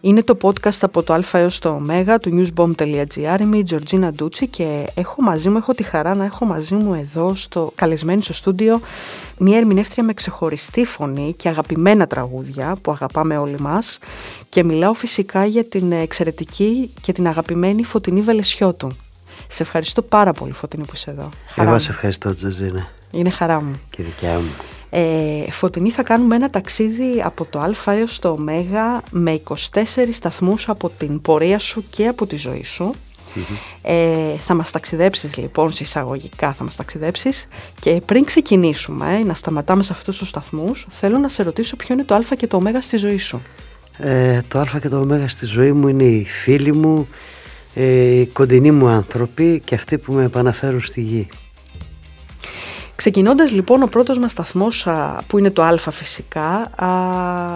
Είναι το podcast από το α έως το ω του newsbomb.gr. Είμαι η Τζορτζίνα Ντούτσι και έχω μαζί μου, έχω τη χαρά να έχω μαζί μου εδώ στο καλεσμένη στο στούντιο μια ερμηνεύτρια με ξεχωριστή φωνή και αγαπημένα τραγούδια που αγαπάμε όλοι μας και μιλάω φυσικά για την εξαιρετική και την αγαπημένη Φωτεινή Βελεσιώτου. Σε ευχαριστώ πάρα πολύ Φωτεινή που είσαι εδώ. Εγώ σε ευχαριστώ Τζοζίνα. Είναι χαρά μου. Και δικιά μου. Ε, Φωτεινή θα κάνουμε ένα ταξίδι από το Α έως το Ω με 24 σταθμούς από την πορεία σου και από τη ζωή σου. Ε, θα μας ταξιδέψεις λοιπόν εισαγωγικά θα μας ταξιδέψεις και πριν ξεκινήσουμε να σταματάμε σε αυτούς τους σταθμούς θέλω να σε ρωτήσω ποιο είναι το Α και το Ω στη ζωή σου. Ε, το Α και το Ω στη ζωή μου είναι οι φίλοι μου, ε, οι κοντινοί μου άνθρωποι και αυτοί που με επαναφέρουν στη γη. Ξεκινώντας λοιπόν ο πρώτος μας σταθμός που είναι το Α φυσικά,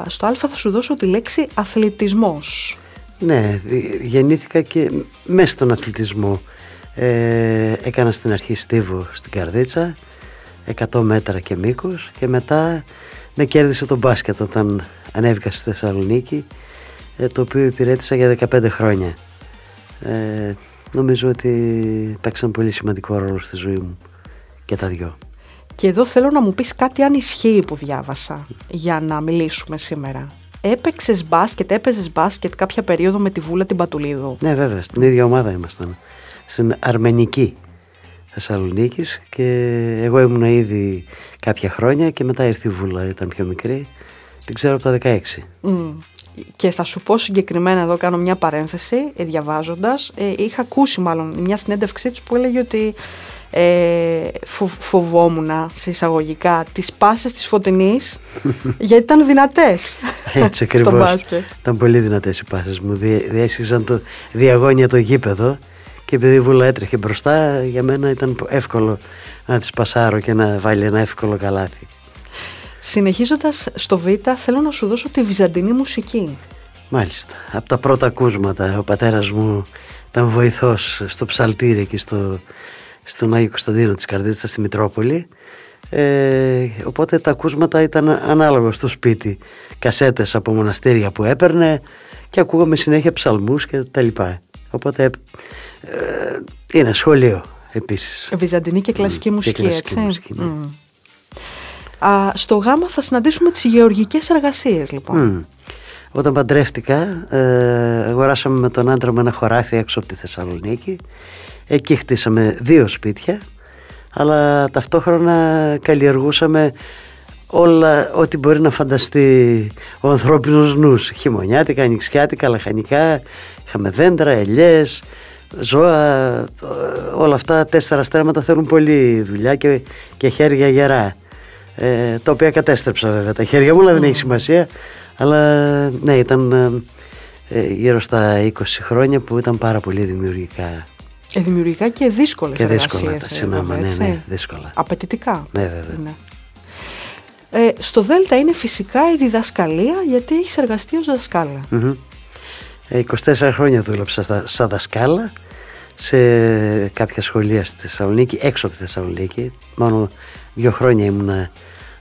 στο Α θα σου δώσω τη λέξη αθλητισμός. Ναι, γεννήθηκα και μέσα στον αθλητισμό. Ε, έκανα στην αρχή στίβο στην Καρδίτσα, 100 μέτρα και μήκος και μετά με κέρδισε το μπάσκετ όταν ανέβηκα στη Θεσσαλονίκη, ε, το οποίο υπηρέτησα για 15 χρόνια. Ε, νομίζω ότι παίξαν πολύ σημαντικό ρόλο στη ζωή μου και τα δυο. Και εδώ θέλω να μου πεις κάτι αν ισχύει που διάβασα για να μιλήσουμε σήμερα. Έπαιξες μπάσκετ, έπαιζες μπάσκετ κάποια περίοδο με τη Βούλα την Πατουλίδου; Ναι βέβαια, στην ίδια ομάδα ήμασταν. Στην Αρμενική Θεσσαλονίκης και εγώ ήμουν ήδη κάποια χρόνια και μετά ήρθε η Βούλα, ήταν πιο μικρή. Την ξέρω από τα 16. Mm. Και θα σου πω συγκεκριμένα εδώ κάνω μια παρένθεση ε, διαβάζοντας. Ε, είχα ακούσει μάλλον μια συνέντευξή του που έλεγε ότι ε, φο, φοβόμουν σε εισαγωγικά τις πάσες της Φωτεινής γιατί ήταν δυνατές Έτσι ακριβώς. στο μπάσκετ. Ήταν πολύ δυνατές οι πάσες μου. Διέσχιζαν το διαγώνια το γήπεδο και επειδή η Βούλα έτρεχε μπροστά για μένα ήταν εύκολο να τις πασάρω και να βάλει ένα εύκολο καλάθι. Συνεχίζοντας στο Β θέλω να σου δώσω τη βυζαντινή μουσική. Μάλιστα. Από τα πρώτα ακούσματα ο πατέρας μου ήταν βοηθός στο ψαλτήρι και στο στον Άγιο Κωνσταντίνο της Καρδίτσας στη Μητρόπολη. Ε, οπότε τα ακούσματα ήταν ανάλογα στο σπίτι. Κασέτες από μοναστήρια που έπαιρνε και ακούγαμε συνέχεια ψαλμούς και τα λοιπά. Οπότε ε, είναι σχολείο επίσης. Βυζαντινή και κλασική μουσική και κλασική έτσι; μουσική, ναι. Α, στο γάμα θα συναντήσουμε τις γεωργικές εργασίες λοιπόν. Όταν παντρεύτηκα ε, αγοράσαμε με τον άντρα μου ένα χωράφι έξω από τη Θεσσαλονίκη Εκεί χτίσαμε δύο σπίτια αλλά ταυτόχρονα καλλιεργούσαμε όλα ό,τι μπορεί να φανταστεί ο ανθρώπινος νους. Χειμωνιάτικα, ανοιξιάτικα, λαχανικά είχαμε δέντρα, ελιές ζώα όλα αυτά τέσσερα στρέμματα θέλουν πολύ δουλειά και, και χέρια γερά. Ε, τα οποία κατέστρεψα βέβαια. Τα χέρια μου αλλά δεν έχει σημασία. Αλλά ναι ήταν ε, γύρω στα 20 χρόνια που ήταν πάρα πολύ δημιουργικά. ε, δημιουργικά και δύσκολες Και δύσκολα τα συνάμα, ναι, ναι, δύσκολα. Απαιτητικά. Ναι, βέβαια. Ναι. Ε, στο Δέλτα είναι φυσικά η διδασκαλία γιατί έχεις εργαστεί ως δασκάλα. Mm-hmm. 24 χρόνια δούλεψα σαν δασκάλα σε κάποια σχολεία στη Θεσσαλονίκη, έξω από τη Θεσσαλονίκη. Μόνο δύο χρόνια ήμουν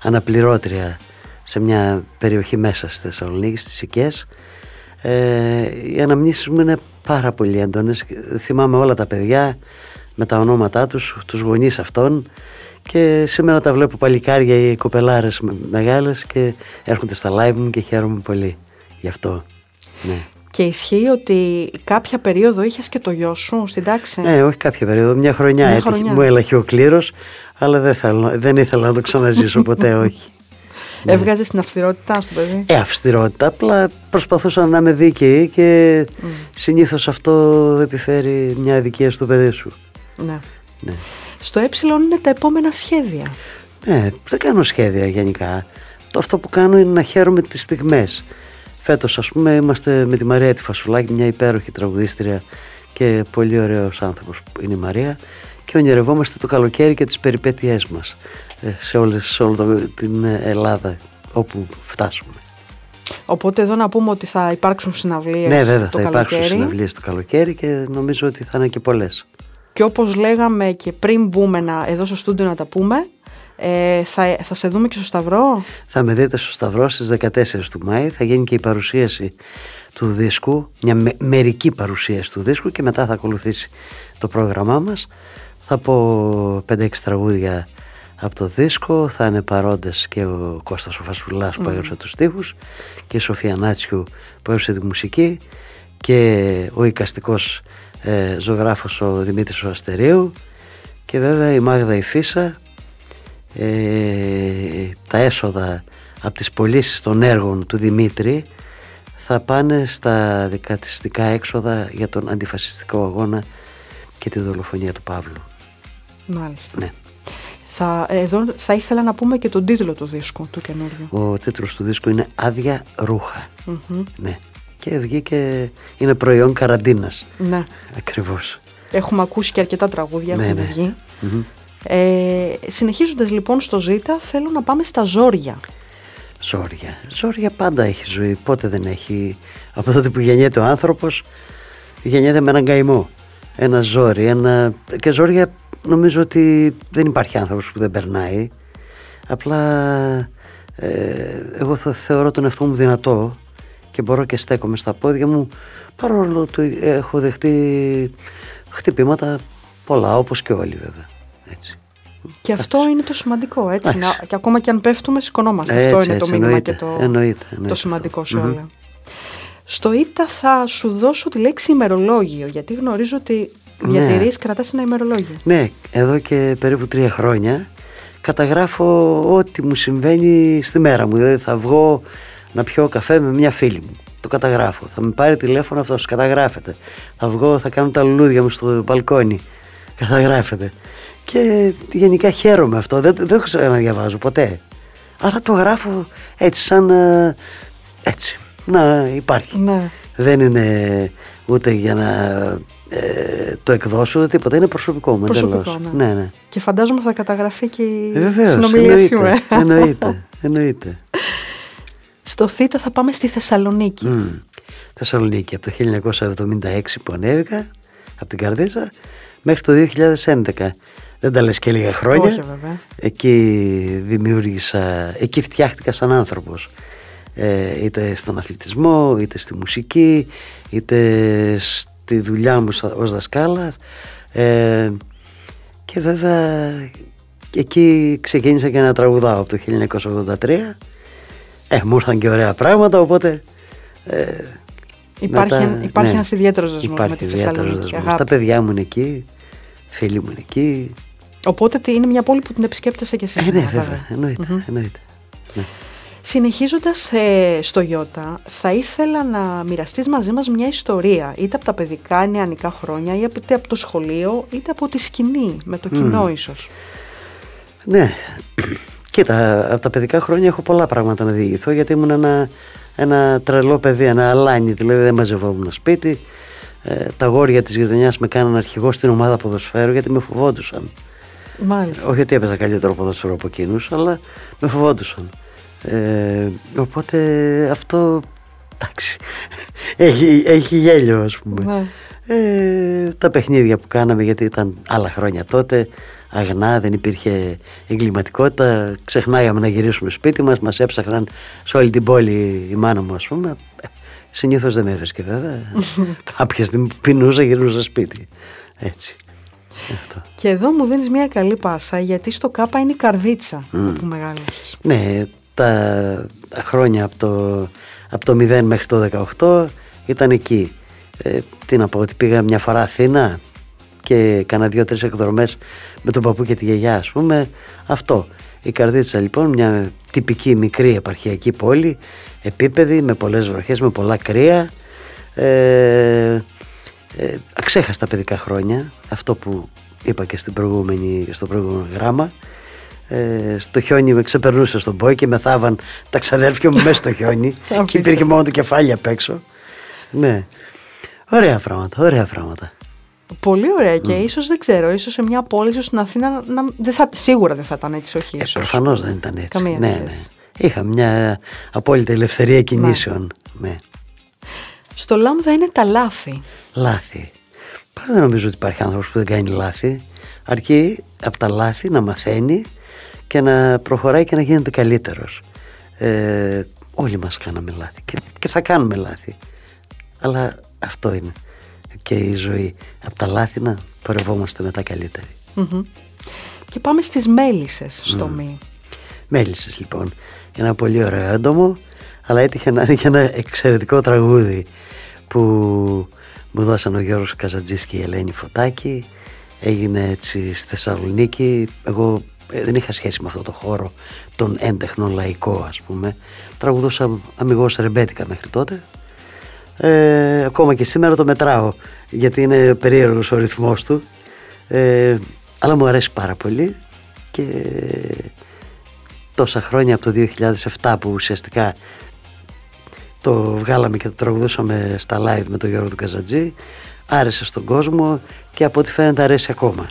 αναπληρώτρια σε μια περιοχή μέσα στη Θεσσαλονίκη, στις Οικές. Ε, οι αναμνήσεις μου είναι πάρα πολύ έντονες. Θυμάμαι όλα τα παιδιά με τα ονόματά τους, τους γονείς αυτών και σήμερα τα βλέπω παλικάρια ή κοπελάρες μεγάλες και έρχονται στα live μου και χαίρομαι πολύ γι' αυτό. Ναι. Και ισχύει ότι κάποια περίοδο είχες και το γιο σου στην τάξη; Ναι, όχι κάποια περίοδο, μια χρονιά, μια χρονιά. μου έλαχε ο κλήρος, αλλά δεν, θέλω, δεν ήθελα να το ξαναζήσω ποτέ, όχι. Ναι. Έβγαζες την αυστηρότητά στο παιδί. Ε, αυστηρότητα. Απλά προσπαθούσα να είμαι δίκαιη και mm. συνήθως αυτό επιφέρει μια αδικία στο παιδί σου. Ναι. ναι. Στο ε είναι τα επόμενα σχέδια. Ναι, δεν κάνω σχέδια γενικά. Το αυτό που κάνω είναι να χαίρομαι τις στιγμές. Φέτος, ας πούμε, είμαστε με τη Μαρία τη Φασουλάκη, μια υπέροχη τραγουδίστρια και πολύ ωραίος άνθρωπος που είναι η Μαρία και ονειρευόμαστε το καλοκαίρι και τις περιπέτειές μας. Ε, σε, όλες, σε όλη την Ελλάδα όπου φτάσουμε. Οπότε εδώ να πούμε ότι θα υπάρξουν συναυλίες Ναι βέβαια το θα καλοκαίρι. υπάρξουν συναυλίες το καλοκαίρι και νομίζω ότι θα είναι και πολλές. Και όπως λέγαμε και πριν μπούμε να, εδώ στο στούντιο να τα πούμε, Ε, θα, θα σε δούμε και στο Σταυρό; Θα με δείτε στο Σταυρό στις 14 του Μάη. Θα γίνει και η παρουσίαση του δίσκου, μια μερική παρουσίαση του δίσκου και μετά θα ακολουθήσει το πρόγραμμά μας. Θα πω 5-6 τραγούδια από το δίσκο, θα είναι παρόντες και ο Κώστας ο Φασουλάς που έγραψε τους στίχους και η Σοφία Νάτσιου που έγραψε τη μουσική και ο οικαστικός ε, ζωγράφος ο Δημήτρης ο Αστερίου και βέβαια η Μάγδα η Φίσα ε, τα έσοδα από τις πωλήσεις των έργων του Δημήτρη θα πάνε στα δικατιστικά έξοδα για τον αντιφασιστικό αγώνα και τη δολοφονία του Παύλου. Μάλιστα. Ναι. Θα, εδώ θα ήθελα να πούμε και τον τίτλο του δίσκου, του καινούριου. Ο τίτλος του δίσκου είναι «Άδεια Ναι. Και βγήκε, είναι προϊόν καραντίνας. Ναι. Ακριβώς. Έχουμε ακούσει και αρκετά τραγούδια, ναι, έχουν ναι. βγει. Ε, συνεχίζοντας λοιπόν στο Ζήτα, θέλω να πάμε στα Ζόρια. Ζόρια. Ζόρια πάντα έχει ζωή. Πότε δεν έχει. Από τότε που γεννιέται ο άνθρωπος, γεννιέται με έναν καημό. Ένα ζόρι. Ένα... Και ζόρια νομίζω ότι δεν υπάρχει άνθρωπος που δεν περνάει. Απλά ε, εγώ θα θεωρώ τον εαυτό μου δυνατό και μπορώ και στέκομαι στα πόδια μου παρόλο που έχω δεχτεί χτυπήματα πολλά όπως και όλοι βέβαια. Έτσι. Και αυτό είναι το σημαντικό, έτσι. Να, και ακόμα και αν πέφτουμε, σηκωνόμαστε. αυτό είναι το μήνυμα και το, εννοείται, το σημαντικό σε όλα. Στο ΙΤΑ θα σου δώσω τη λέξη ημερολόγιο, γιατί γνωρίζω ότι ναι. διατηρείς, κρατάς ένα ημερολόγιο. Ναι, εδώ και περίπου τρία χρόνια καταγράφω ό,τι μου συμβαίνει στη μέρα μου. Δηλαδή θα βγω να πιω καφέ με μια φίλη μου. Το καταγράφω. Θα με πάρει τηλέφωνο αυτός, καταγράφεται. Θα βγω, θα κάνω τα λουλούδια μου στο μπαλκόνι. Καταγράφεται. Και γενικά χαίρομαι αυτό. Δεν, δεν έχω να διαβάζω ποτέ. Άρα το γράφω έτσι σαν ε, έτσι να υπάρχει. Ναι. Δεν είναι ούτε για να ε, το εκδώσω ούτε τίποτα. Είναι προσωπικό μου προσωπικό, ναι. ναι. Ναι, Και φαντάζομαι θα καταγραφεί και η Βεβαίως, συνομιλία σου. Ε. Εννοείται, εννοείται. Στο ΘΙΤΑ θα πάμε στη Θεσσαλονίκη. Mm. Θεσσαλονίκη από το 1976 που ανέβηκα από την Καρδίτσα μέχρι το 2011 δεν τα λες και λίγα χρόνια. Όχι, βέβαια. Εκεί δημιούργησα, εκεί φτιάχτηκα σαν άνθρωπος. Ε, είτε στον αθλητισμό, είτε στη μουσική, είτε στη δουλειά μου ως δασκάλας. Ε, και βέβαια εκεί ξεκίνησα και να τραγουδάω από το 1983. Ε, μου ήρθαν και ωραία πράγματα, οπότε... Ε, υπάρχει μετά, υπάρχει ναι, ένας ιδιαίτερος δεσμός με τη Θεσσαλονίκη. Τα παιδιά μου είναι εκεί, φίλοι μου είναι εκεί, Οπότε είναι μια πόλη που την επισκέπτεσαι και σήμερα. Ε, ναι, βέβαια, εννοείται. Mm-hmm. εννοείται. Ναι. Συνεχίζοντας ε, στο Ιώτα, θα ήθελα να μοιραστείς μαζί μας μια ιστορία, είτε από τα παιδικά νεανικά χρόνια, είτε από το σχολείο, είτε από τη σκηνή, με το κοινό mm. ίσως. Ναι, κοίτα, από τα παιδικά χρόνια έχω πολλά πράγματα να διηγηθώ, γιατί ήμουν ένα, ένα τρελό παιδί, ένα αλάνι, δηλαδή δεν μαζευόμουν σπίτι. Ε, τα γόρια της γειτονιάς με κάναν αρχηγό στην ομάδα ποδοσφαίρου γιατί με φοβόντουσαν. Μάλιστα. Όχι ότι έπαιζα καλύτερο ποδόσφαιρο από εκείνους, αλλά με φοβόντουσαν. Ε, οπότε αυτό. Εντάξει. Έχει, έχει γέλιο, ας πούμε. Ναι. Ε, τα παιχνίδια που κάναμε, γιατί ήταν άλλα χρόνια τότε, αγνά, δεν υπήρχε εγκληματικότητα. Ξεχνάγαμε να γυρίσουμε σπίτι μας, μας έψαχναν σε όλη την πόλη η μάνα μου, ας πούμε. Ε, Συνήθως δεν με έβρισκε βέβαια. Κάποια στιγμή πεινούσα, γυρνούσα σπίτι. Έτσι. Και εδώ μου δίνεις μια καλή πάσα γιατί στο ΚΑΠΑ είναι η καρδίτσα που μεγάλωσες. Ναι, τα χρόνια από το, από το 0 μέχρι το 18 ήταν εκεί. Ε, τι να πω, ότι πήγα μια φορά Αθήνα και έκανα δύο-τρεις εκδρομές με τον παππού και τη γιαγιά ας πούμε. Αυτό. Η Καρδίτσα λοιπόν μια τυπική μικρή επαρχιακή πόλη, επίπεδη, με πολλές βροχές, με πολλά κρύα. Ε, ε, αξέχαστα παιδικά χρόνια αυτό που είπα και στην προηγούμενη, στο προηγούμενο γράμμα ε, στο χιόνι με ξεπερνούσε στον πόη και με θάβαν τα ξαδέρφια μου μέσα στο χιόνι και υπήρχε μόνο το κεφάλι απ' έξω ναι ωραία πράγματα, ωραία πράγματα Πολύ ωραία και mm. ίσως δεν ξέρω, ίσως σε μια πόλη, ίσως στην Αθήνα να, δεν θα, σίγουρα δεν θα ήταν έτσι, όχι ε, Προφανώς δεν ήταν έτσι. Καμία ναι, ναι. Είχα μια απόλυτη ελευθερία κινήσεων. Ναι. ναι. Στο λάμδα είναι τα λάθη. Λάθη. Πάρα δεν νομίζω ότι υπάρχει άνθρωπος που δεν κάνει λάθη. Αρκεί από τα λάθη να μαθαίνει και να προχωράει και να γίνεται καλύτερος. Ε, όλοι μας κάναμε λάθη και, και θα κάνουμε λάθη. Αλλά αυτό είναι και η ζωή. Από τα λάθη να πορευόμαστε μετά Και πάμε στις μέλισσες στο mm. μη. Μέλισσες λοιπόν. Ένα πολύ ωραίο έντομο, αλλά έτυχε να είναι και ένα εξαιρετικό τραγούδι που μου δώσαν ο Γιώργος Καζατζής και η Ελένη Φωτάκη. Έγινε έτσι στη Θεσσαλονίκη. Εγώ ε, δεν είχα σχέση με αυτό το χώρο, τον έντεχνο λαϊκό ας πούμε. Τραγουδούσα αμυγός ρεμπέτικα μέχρι τότε. Ε, ακόμα και σήμερα το μετράω γιατί είναι περίεργος ο ρυθμός του. Ε, αλλά μου αρέσει πάρα πολύ και τόσα χρόνια από το 2007 που ουσιαστικά το βγάλαμε και το τραγουδούσαμε στα live με τον Γιώργο του Καζατζή άρεσε στον κόσμο και από ό,τι φαίνεται αρέσει ακόμα.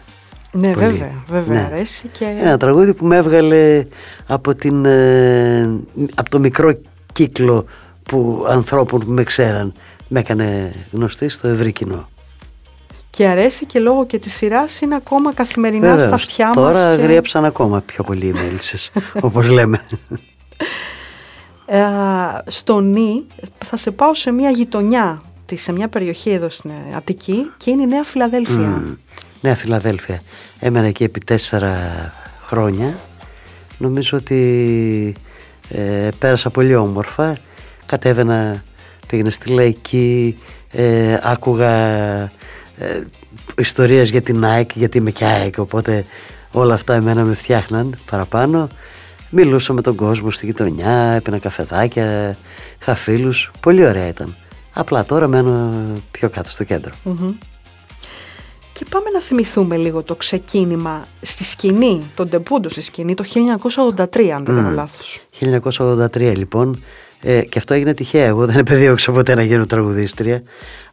Ναι, βέβαια, βέβαια ναι. αρέσει και... Ένα τραγούδι που με έβγαλε από, την, ε, από το μικρό κύκλο που, ανθρώπων που με ξέραν. Με έκανε γνωστή στο ευρύ κοινό. Και αρέσει και λόγω και της σειράς είναι ακόμα καθημερινά Βεβαίως, στα αυτιά τώρα μας. Τώρα και... γρίεψαν ακόμα πιο πολύ οι μέλισσες, όπως λέμε. Ε, στο Νι θα σε πάω σε μια γειτονιά, σε μια περιοχή εδώ στην Αττική και είναι η Νέα Φιλαδέλφια. Mm, Νέα Φιλαδέλφια. Έμενα εκεί επί τέσσερα χρόνια. Νομίζω ότι ε, πέρασα πολύ όμορφα. Κατέβαινα, πήγαινα στη Λαϊκή, ε, άκουγα ε, ιστορίες για την ΑΕΚ, γιατί είμαι και ΑΕΚ, οπότε όλα αυτά εμένα με φτιάχναν παραπάνω. Μιλούσα με τον κόσμο στη γειτονιά, έπαινα καφεδάκια, είχα φίλους, πολύ ωραία ήταν. Απλά τώρα μένω πιο κάτω στο κεντρο Και πάμε να θυμηθούμε λίγο το ξεκίνημα στη σκηνή, τον τεμπούντο στη σκηνή το 1983 αν δεν κάνω λάθος. 1983 λοιπόν ε, και αυτό έγινε τυχαία. Εγώ δεν επεδίωξα ποτέ να γίνω τραγουδίστρια.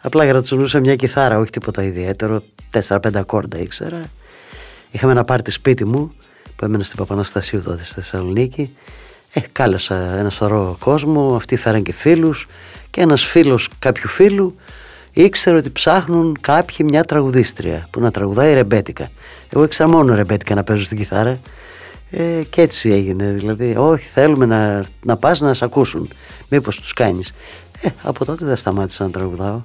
Απλά γρατσουνούσα μια κιθάρα, όχι τίποτα ιδιαίτερο. 4-5 ακόρντα ήξερα. Είχαμε ένα πάρτι σπίτι μου που έμενα στην Παπαναστασίου τότε στη Θεσσαλονίκη. Ε, κάλεσα ένα σωρό κόσμο, αυτοί φέραν και φίλους και ένας φίλος κάποιου φίλου ήξερε ότι ψάχνουν κάποιοι μια τραγουδίστρια που να τραγουδάει ρεμπέτικα. Εγώ ήξερα μόνο ρεμπέτικα να παίζω στην κιθάρα ε, και έτσι έγινε. Δηλαδή, όχι, θέλουμε να, να πας να σε ακούσουν. Μήπως τους κάνεις. Ε, από τότε δεν σταμάτησα να τραγουδάω.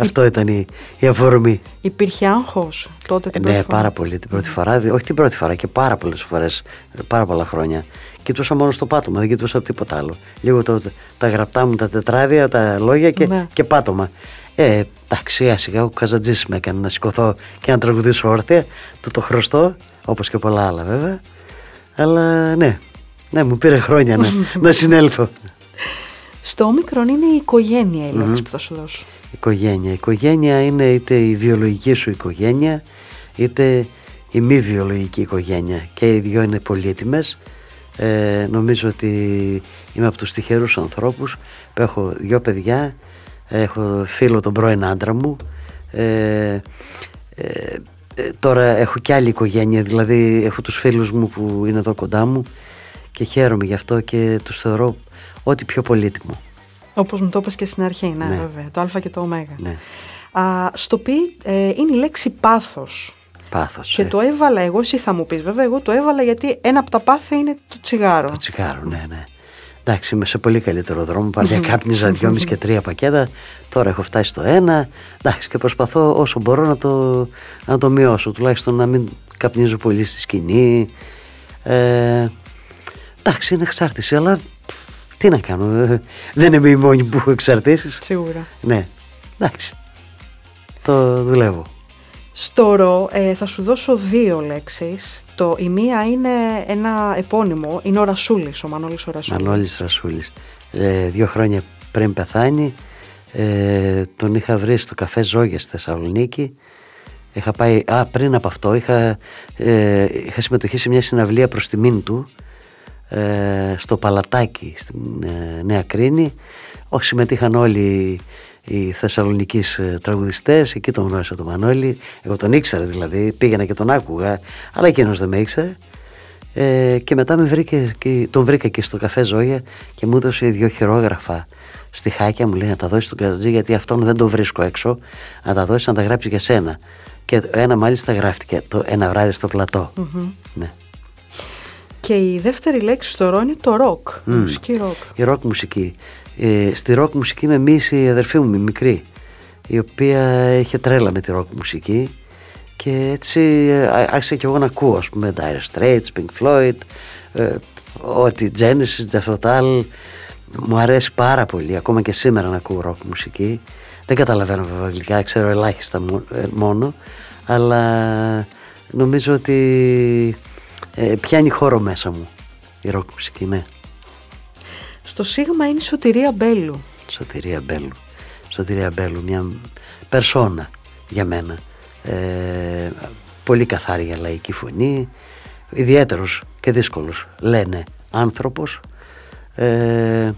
Αυτό ήταν η, η αφορμή. Υπήρχε άγχος τότε την ε, πρώτη ναι, πάρα πολύ την πρώτη φορά. Όχι την πρώτη φορά και πάρα πολλές φορές, πάρα πολλά χρόνια. Κοιτούσα μόνο στο πάτωμα, δεν κοιτούσα τίποτα άλλο. Λίγο το, τα γραπτά μου, τα τετράδια, τα λόγια και, ναι. και πάτωμα. Ε, εντάξει, σιγά ο Καζατζής με έκανε να σηκωθώ και να τραγουδήσω όρθια. Του το χρωστώ, όπως και πολλά άλλα βέβαια. Αλλά ναι, ναι, μου πήρε χρόνια να, να συνέλθω. Στο όμικρον είναι η οικογένεια η λέξη που θα σου δώσω. Οικογένεια. Η οικογένεια είναι είτε η βιολογική σου οικογένεια, είτε η μη βιολογική οικογένεια. Και οι δυο είναι πολύτιμες. Ε, νομίζω ότι είμαι από τους τυχερούς ανθρώπους που έχω δυο παιδιά, έχω φίλο τον πρώην άντρα μου, ε, ε, ε, τώρα έχω και άλλη οικογένεια, δηλαδή έχω τους φίλους μου που είναι εδώ κοντά μου και χαίρομαι γι' αυτό και τους θεωρώ ό,τι πιο πολύτιμο. Όπως μου το είπες και στην αρχή, ναι, ναι. βέβαια, το α και το ω. Ναι. Α, στο πει ε, είναι η λέξη πάθος. Πάθος. Και ε. το έβαλα εγώ, εσύ θα μου πεις βέβαια, εγώ το έβαλα γιατί ένα από τα πάθη είναι το τσιγάρο. Το τσιγάρο, ναι, ναι. Εντάξει, είμαι σε πολύ καλύτερο δρόμο. Παλιά κάπνιζα δυόμιση και τρία πακέτα. Τώρα έχω φτάσει στο ένα. Εντάξει, και προσπαθώ όσο μπορώ να το, να το μειώσω. Τουλάχιστον να μην καπνίζω πολύ στη σκηνή. Ε, εντάξει, είναι εξάρτηση, αλλά τι να κάνω. Ε, δεν είμαι η μόνη που έχω εξαρτήσεις. Σίγουρα. Ναι. Εντάξει. Το δουλεύω. Στο ρο ε, θα σου δώσω δύο λέξεις. Το, η μία είναι ένα επώνυμο, είναι ο Ρασούλης, ο Μανώλης ο Ρασούλης. Μανώλης Ρασούλης. Ε, δύο χρόνια πριν πεθάνει, ε, τον είχα βρει στο καφέ Ζόγια στη Θεσσαλονίκη. Είχα πάει, α, πριν από αυτό είχα, ε, είχα συμμετοχή σε μια συναυλία προς τιμήν του ε, στο Παλατάκι στην ε, Νέα Κρίνη. Όχι συμμετείχαν όλοι οι Θεσσαλονικοί ε, τραγουδιστές, εκεί τον γνώρισα τον Μανώλη. Εγώ τον ήξερα δηλαδή, πήγαινα και τον άκουγα, αλλά εκείνος δεν με ήξερε. Ε, και μετά με βρήκε, και, τον βρήκα και στο καφέ Ζόγια και μου έδωσε δύο χειρόγραφα στιχάκια. Μου λέει να τα δώσει στον Καζατζή, γιατί αυτόν δεν το βρίσκω έξω. Να τα δώσει να τα γράψει για σένα. Και ένα μάλιστα γράφτηκε το ένα βράδυ στο πλατό. Mm-hmm. Ναι. Και η δεύτερη λέξη στο ρο είναι το ροκ, μουσική ροκ. Η ροκ μουσική. Ε, στη ροκ μουσική με μύησε η αδερφή μου, η μικρή, η οποία είχε τρέλα με τη ροκ μουσική και έτσι ε, άρχισα και εγώ να ακούω, ας πούμε, Dire Straits, Pink Floyd, ε, ό,τι Genesis, Jethro Tull, μου αρέσει πάρα πολύ, ακόμα και σήμερα να ακούω ροκ μουσική. Δεν καταλαβαίνω βέβαια αγγλικά, ξέρω ελάχιστα ε, μόνο, αλλά νομίζω ότι ε, πιάνει χώρο μέσα μου η ροκ μουσική, ναι. Στο Σίγμα είναι η Σωτηρία Μπέλου. Σωτηρία Μπέλου. Σωτηρία Μπέλου, μια περσόνα για μένα. Ε, πολύ καθάρη για λαϊκή φωνή, ιδιαίτερος και δύσκολος λένε άνθρωπος. Ε,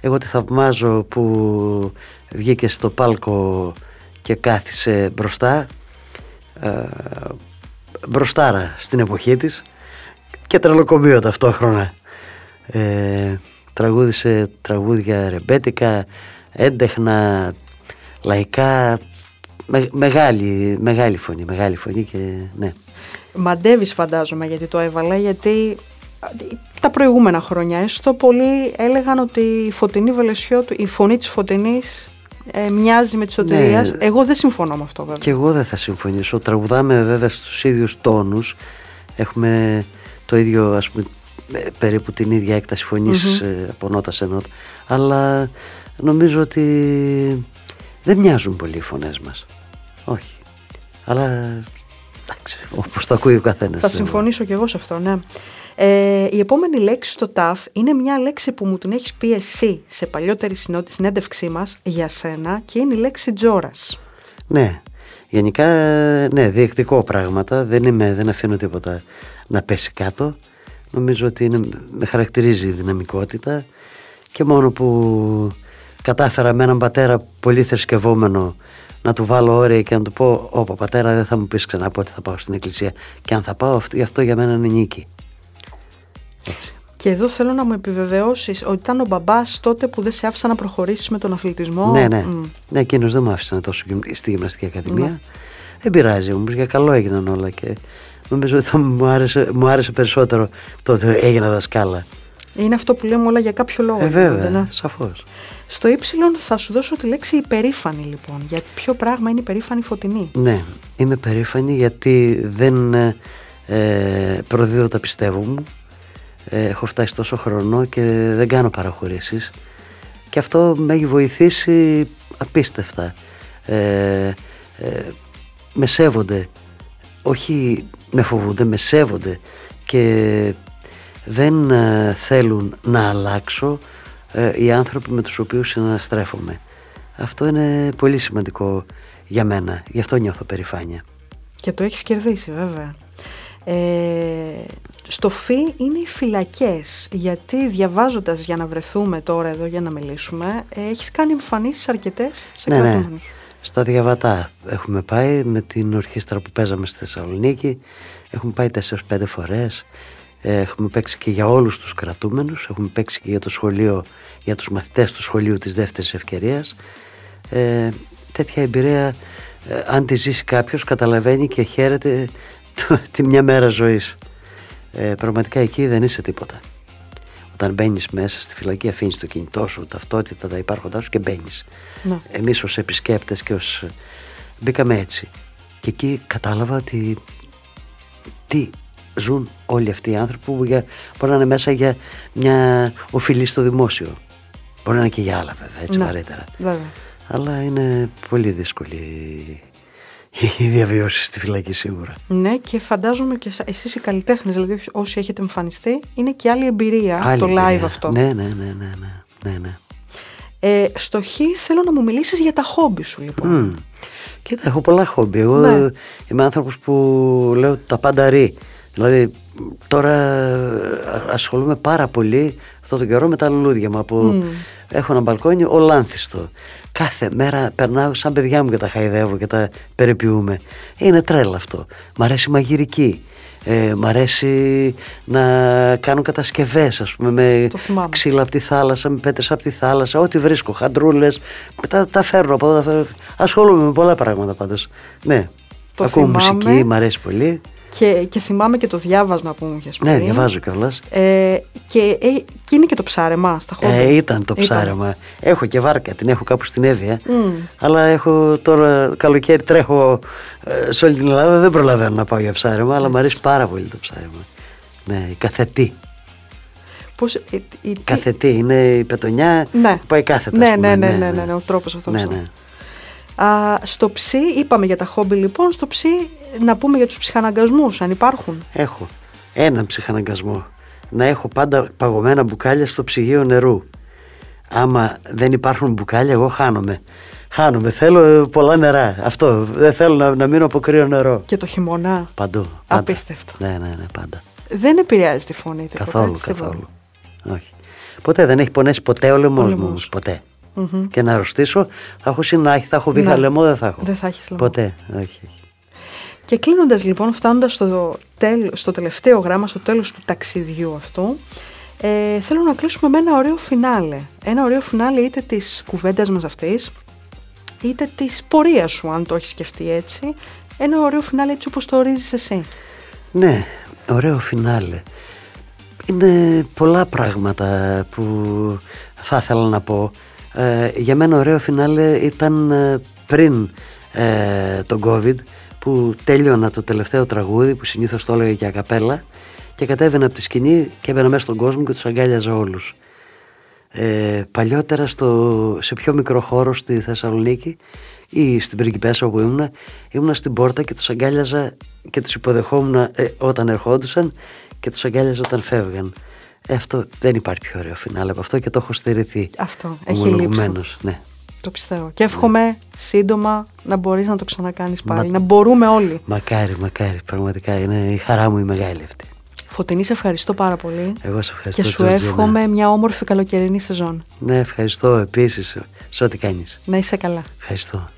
εγώ τη θαυμάζω που βγήκε στο πάλκο και κάθισε μπροστά ε, μπροστάρα στην εποχή της και τρελοκομείο ταυτόχρονα ε, τραγούδισε τραγούδια ρεμπέτικα έντεχνα λαϊκά μεγάλη, μεγάλη φωνή μεγάλη φωνή και ναι Μαντεύεις φαντάζομαι γιατί το έβαλα γιατί τα προηγούμενα χρόνια έστω πολλοί έλεγαν ότι η φωτεινή Βελεσιώτου, η φωνή της Φωτεινής ε, μοιάζει με της σωτηρία. Ναι. Εγώ δεν συμφωνώ με αυτό βέβαια. Και εγώ δεν θα συμφωνήσω. Τραγουδάμε βέβαια στους ίδιους τόνους. Έχουμε το ίδιο ας πούμε ε, περίπου την ίδια έκταση φωνής mm-hmm. από νότα σε νότα. Αλλά νομίζω ότι δεν μοιάζουν πολύ οι φωνές μας. Όχι. Αλλά εντάξει, όπως το ακούει ο καθένας. Θα συμφωνήσω και εγώ σε αυτό, ναι. Ε, η επόμενη λέξη στο ΤΑΦ είναι μια λέξη που μου την έχεις πει εσύ σε παλιότερη συνέντευξή μας για σένα και είναι η λέξη τζόρας. Ναι, γενικά ναι, διεκτικό πράγματα, δεν, είμαι, δεν αφήνω τίποτα να πέσει κάτω. Νομίζω ότι είναι, με χαρακτηρίζει η δυναμικότητα και μόνο που κατάφερα με έναν πατέρα πολύ θρησκευόμενο να του βάλω όρια και να του πω «Ωπα πατέρα δεν θα μου πεις ξανά πότε θα πάω στην εκκλησία και αν θα πάω αυτό, αυτό για μένα είναι νίκη». Και εδώ θέλω να μου επιβεβαιώσεις ότι ήταν ο μπαμπάς τότε που δεν σε άφησα να προχωρήσεις με τον αθλητισμό. Ναι, ναι. Mm. ναι εκείνος δεν μου άφησε να τόσο στη γυμναστική ακαδημία. Ναι. Δεν πειράζει όμως, για καλό έγιναν όλα και νομίζω ότι θα μου άρεσε, μου άρεσε περισσότερο το ότι έγινα δασκάλα. Είναι αυτό που λέμε όλα για κάποιο λόγο. Ε, βέβαια, ναι. σαφώς. Στο Y θα σου δώσω τη λέξη υπερήφανη λοιπόν. Για ποιο πράγμα είναι υπερήφανη φωτεινή; Ναι, είμαι περήφανη γιατί δεν ε, προδίδω τα πιστεύω μου ε, έχω φτάσει τόσο χρόνο και δεν κάνω παραχωρήσεις και αυτό με έχει βοηθήσει απίστευτα ε, ε, με σέβονται όχι με φοβούνται, με σέβονται και δεν ε, θέλουν να αλλάξω οι άνθρωποι με τους οποίους συναναστρέφομαι. Αυτό είναι πολύ σημαντικό για μένα γι' αυτό νιώθω περηφάνεια. Και το έχεις κερδίσει βέβαια. Ε, στο ΦΥ είναι οι φυλακές, γιατί διαβάζοντας για να βρεθούμε τώρα εδώ για να μιλήσουμε, έχεις κάνει εμφανίσεις αρκετές σε ναι, ναι. Στα διαβατά έχουμε πάει με την ορχήστρα που παίζαμε στη Θεσσαλονίκη, έχουμε πάει 4-5 φορές, ε, έχουμε παίξει και για όλους τους κρατούμενους, έχουμε παίξει και για το σχολείο, για τους μαθητές του σχολείου της δεύτερης ευκαιρίας. Ε, τέτοια εμπειρία, ε, αν τη ζήσει κάποιος, καταλαβαίνει και χαίρεται τη μια μέρα ζωής. Ε, πραγματικά εκεί δεν είσαι τίποτα. Όταν μπαίνεις μέσα στη φυλακή, αφήνεις το κινητό σου, ταυτότητα, τα υπάρχοντά σου και μπαίνεις. Ναι. Εμείς ως επισκέπτες και ως. Μπήκαμε έτσι. Και εκεί κατάλαβα ότι. Τι ζουν όλοι αυτοί οι άνθρωποι που για, μπορεί να είναι μέσα για μια οφειλή στο δημόσιο. Μπορεί να είναι και για άλλα βέβαια, έτσι ναι. Βέβαια. Αλλά είναι πολύ δύσκολη η διαβίωση στη φυλακή σίγουρα. Ναι, και φαντάζομαι και εσείς οι καλλιτέχνες, δηλαδή όσοι έχετε εμφανιστεί, είναι και άλλη εμπειρία το live αυτό. Ναι, ναι, ναι, ναι, ναι, ναι, ναι. Ε, στο Χ θέλω να μου μιλήσεις για τα χόμπι σου λοιπόν. Mm. Κοίτα, έχω πολλά χόμπι. Εγώ ναι. είμαι άνθρωπος που λέω τα πάντα ρί. Δηλαδή τώρα ασχολούμαι πάρα πολύ αυτό το καιρό με τα λουλούδια μου. Από... Έχω ένα μπαλκόνι ολάνθιστο κάθε μέρα περνάω σαν παιδιά μου και τα χαϊδεύω και τα περιποιούμε. Είναι τρέλα αυτό. Μ' αρέσει μαγειρική. Ε, μ' αρέσει να κάνω κατασκευές ας πούμε με ξύλα από τη θάλασσα, με πέτρες από τη θάλασσα, ό,τι βρίσκω, χαντρούλες, τα, τα φέρνω από εδώ. Ασχολούμαι με πολλά πράγματα πάντως. Ναι, το ακούω θυμάμαι. μουσική, μ' αρέσει πολύ. Και, και θυμάμαι και το διάβασμα που μου είχες πει. Ναι, διαβάζω κιόλας. Ε, και, ε, και είναι και το ψάρεμα στα χώρια. Ε, ήταν το ψάρεμα. Έχω και βάρκα, την έχω κάπου στην Εύβοια. Αλλά έχω τώρα καλοκαίρι τρέχω ε, σε όλη την Ελλάδα. Δεν προλαβαίνω να πάω για ψάρεμα, αλλά μου αρέσει πάρα πολύ το ψάρεμα. Ναι, η καθετή. Πώς, ε, η, καθετή είναι η πετονιά ναι. που πάει κάθετα. Ναι, ναι, ναι, ναι, ναι, ναι, ο τρόπος αυτός. Ναι, ναι. Α, στο ψι, είπαμε για τα χόμπι λοιπόν, στο ψι να πούμε για τους ψυχαναγκασμούς, αν υπάρχουν. Έχω έναν ψυχαναγκασμό. Να έχω πάντα παγωμένα μπουκάλια στο ψυγείο νερού. Άμα δεν υπάρχουν μπουκάλια, εγώ χάνομαι. Χάνομαι. Θέλω πολλά νερά. Αυτό. Δεν θέλω να, να μείνω από κρύο νερό. Και το χειμώνα; Παντού. Πάντα. Απίστευτο. Ναι, ναι, ναι, πάντα. Δεν επηρεάζει τη φωνή. Καθόλου, καθόλου. Όχι. Ποτέ δεν έχει πονέσει ποτέ ο λαιμό μου. Ποτέ. Mm-hmm. Και να αρρωστήσω, θα έχω συνάχη, θα έχω βήχα ναι. λαιμό, δεν θα έχω. Δεν θα έχεις λαιμό. Ποτέ. Όχι. Και κλείνοντας λοιπόν, φτάνοντας στο, στο τελευταίο γράμμα, στο τέλος του ταξιδιού αυτού, ε, θέλω να κλείσουμε με ένα ωραίο φινάλε. Ένα ωραίο φινάλε είτε της κουβέντας μας αυτής, είτε της πορείας σου, αν το έχεις σκεφτεί έτσι. Ένα ωραίο φινάλε έτσι όπως το ορίζεις εσύ. Ναι, ωραίο φινάλε. Είναι πολλά πράγματα που θα ήθελα να πω. Ε, για μένα ωραίο φινάλε ήταν ε, πριν ε, τον COVID που τέλειωνα το τελευταίο τραγούδι που συνήθως το έλεγα και ακαπέλα και κατέβαινα από τη σκηνή και έμπαινα μέσα στον κόσμο και τους αγκάλιαζα όλους. Ε, παλιότερα στο, σε πιο μικρό χώρο στη Θεσσαλονίκη ή στην Πριγκιπέσα όπου ήμουνα, ήμουνα στην πόρτα και τους αγκάλιαζα και τους υποδεχόμουν ε, όταν ερχόντουσαν και τους αγκάλιαζα όταν φεύγαν. Ε, αυτό δεν υπάρχει πιο ωραίο φινάλε από αυτό και το έχω στερηθεί. Αυτό, έχει λείψει. Ναι. Το πιστεύω. Και εύχομαι ναι. σύντομα να μπορείς να το ξανακάνεις πάλι. Μα... Να μπορούμε όλοι. Μακάρι, μακάρι. Πραγματικά είναι η χαρά μου η μεγάλη αυτή. Φωτεινή, σε ευχαριστώ πάρα πολύ. Εγώ σε ευχαριστώ. Και σου εύχομαι μια όμορφη καλοκαιρινή σεζόν. Ναι, ευχαριστώ επίσης σε ό,τι κάνεις. Να είσαι καλά. Ευχαριστώ.